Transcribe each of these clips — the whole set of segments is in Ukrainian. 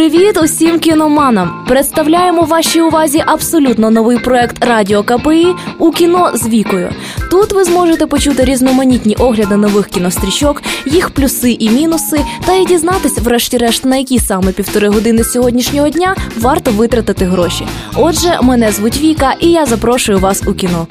Привіт усім кіноманам! Представляємо вашій увазі абсолютно новий проект Радіо КПІ у кіно з вікою. Тут ви зможете почути різноманітні огляди нових кінострічок, їх плюси і мінуси, та й дізнатись, врешті-решт, на які саме півтори години сьогоднішнього дня варто витратити гроші. Отже, мене звуть Віка, і я запрошую вас у кіно.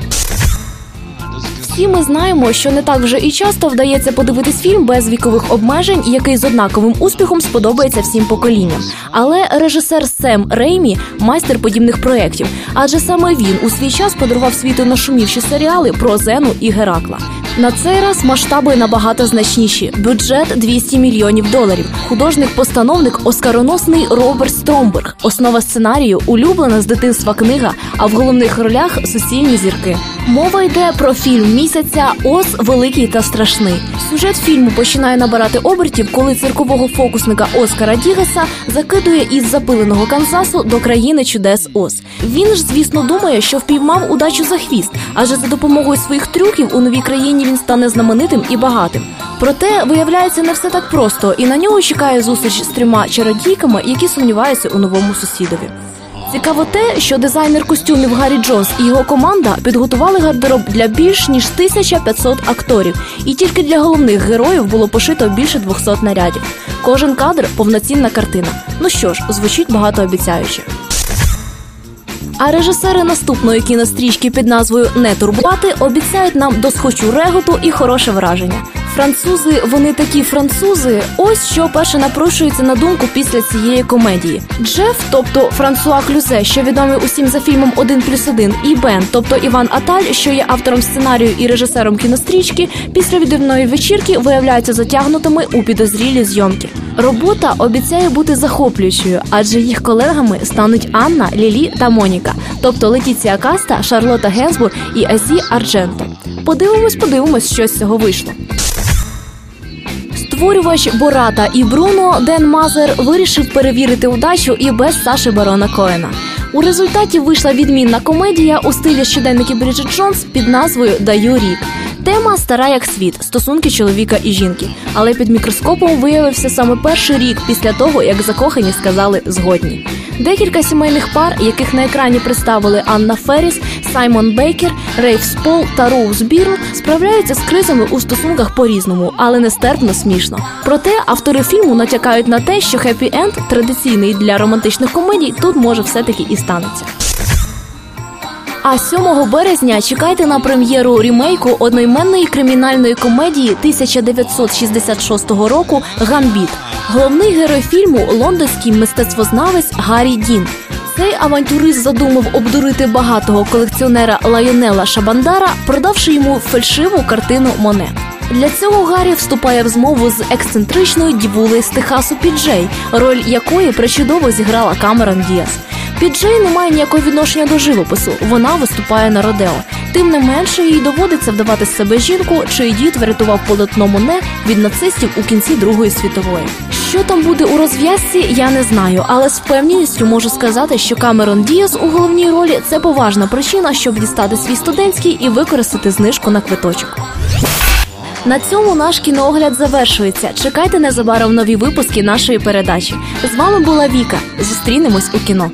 Всі ми знаємо, що не так вже і часто вдається подивитись фільм без вікових обмежень, який з однаковим успіхом сподобається всім поколінням. Але режисер Сем Реймі майстер подібних проєктів, адже саме він у свій час подарував світу нашумівші серіали про Зену і Геракла. На цей раз масштаби набагато значніші. Бюджет 200 мільйонів доларів. Художник-постановник оскароносний Роберт Стромберг. Основа сценарію улюблена з дитинства книга. А в головних ролях суцільні зірки. Мова йде про фільм місяця Ос великий та страшний. Сюжет фільму починає набирати обертів, коли циркового фокусника Оскара Дігаса закидує із запиленого Канзасу до країни чудес Ос. Він ж, звісно, думає, що впіймав удачу за хвіст, адже за допомогою своїх трюків у новій країні він стане знаменитим і багатим. Проте виявляється не все так просто, і на нього чекає зустріч з трьома чародійками, які сумніваються у новому сусідові. Цікаво те, що дизайнер костюмів Гаррі Джонс і його команда підготували гардероб для більш ніж 1500 акторів, і тільки для головних героїв було пошито більше 200 нарядів. Кожен кадр повноцінна картина. Ну що ж, звучить багатообіцяюче. А режисери наступної кінострічки під назвою Не турбувати обіцяють нам досхочу реготу і хороше враження. Французи, вони такі французи. Ось що перше напрошується на думку після цієї комедії. Джеф, тобто Франсуа Клюзе, що відомий усім за фільмом «Один плюс один», і Бен, тобто Іван Аталь, що є автором сценарію і режисером кінострічки, після відривної вечірки виявляються затягнутими у підозрілі зйомки. Робота обіцяє бути захоплюючою, адже їх колегами стануть Анна, Лілі та Моніка, тобто Летіція Каста, Шарлота Генсбур і Азі Ардженто. Подивимось, подивимось, що з цього вийшло. Створювач Бората і Бруно Ден Мазер вирішив перевірити удачу і без Саши Барона Коена. У результаті вийшла відмінна комедія у стилі щоденників Бріджит Джонс під назвою Даю рік. Тема стара як світ, стосунки чоловіка і жінки. Але під мікроскопом виявився саме перший рік після того, як закохані сказали згодні. Декілька сімейних пар, яких на екрані представили Анна Ферріс, Саймон Бейкер, Рейф Сполл та Роуз Бірн, справляються з кризами у стосунках по-різному, але нестерпно смішно. Проте автори фільму натякають на те, що хеппі енд традиційний для романтичних комедій тут може все-таки і станеться. А 7 березня чекайте на прем'єру рімейку одноіменної кримінальної комедії 1966 року Гамбіт. Головний герой фільму лондонський мистецтвознавець Гаррі Дін. Цей авантюрист задумав обдурити багатого колекціонера Лайонела Шабандара, продавши йому фальшиву картину Моне. Для цього Гаррі вступає в змову з ексцентричною дівулею з Техасу Піджей, роль якої причудово зіграла Камерон Діас. Піджей не має ніякого відношення до живопису. Вона виступає на Родео. Тим не менше, їй доводиться вдавати з себе жінку, чий дід врятував полотно Моне від нацистів у кінці Другої світової. Що там буде у розв'язці, я не знаю, але з впевненістю можу сказати, що Камерон Діас у головній ролі це поважна причина, щоб дістати свій студентський і використати знижку на квиточок. На цьому наш кіноогляд завершується. Чекайте незабаром нові випуски нашої передачі. З вами була Віка. Зустрінемось у кіно.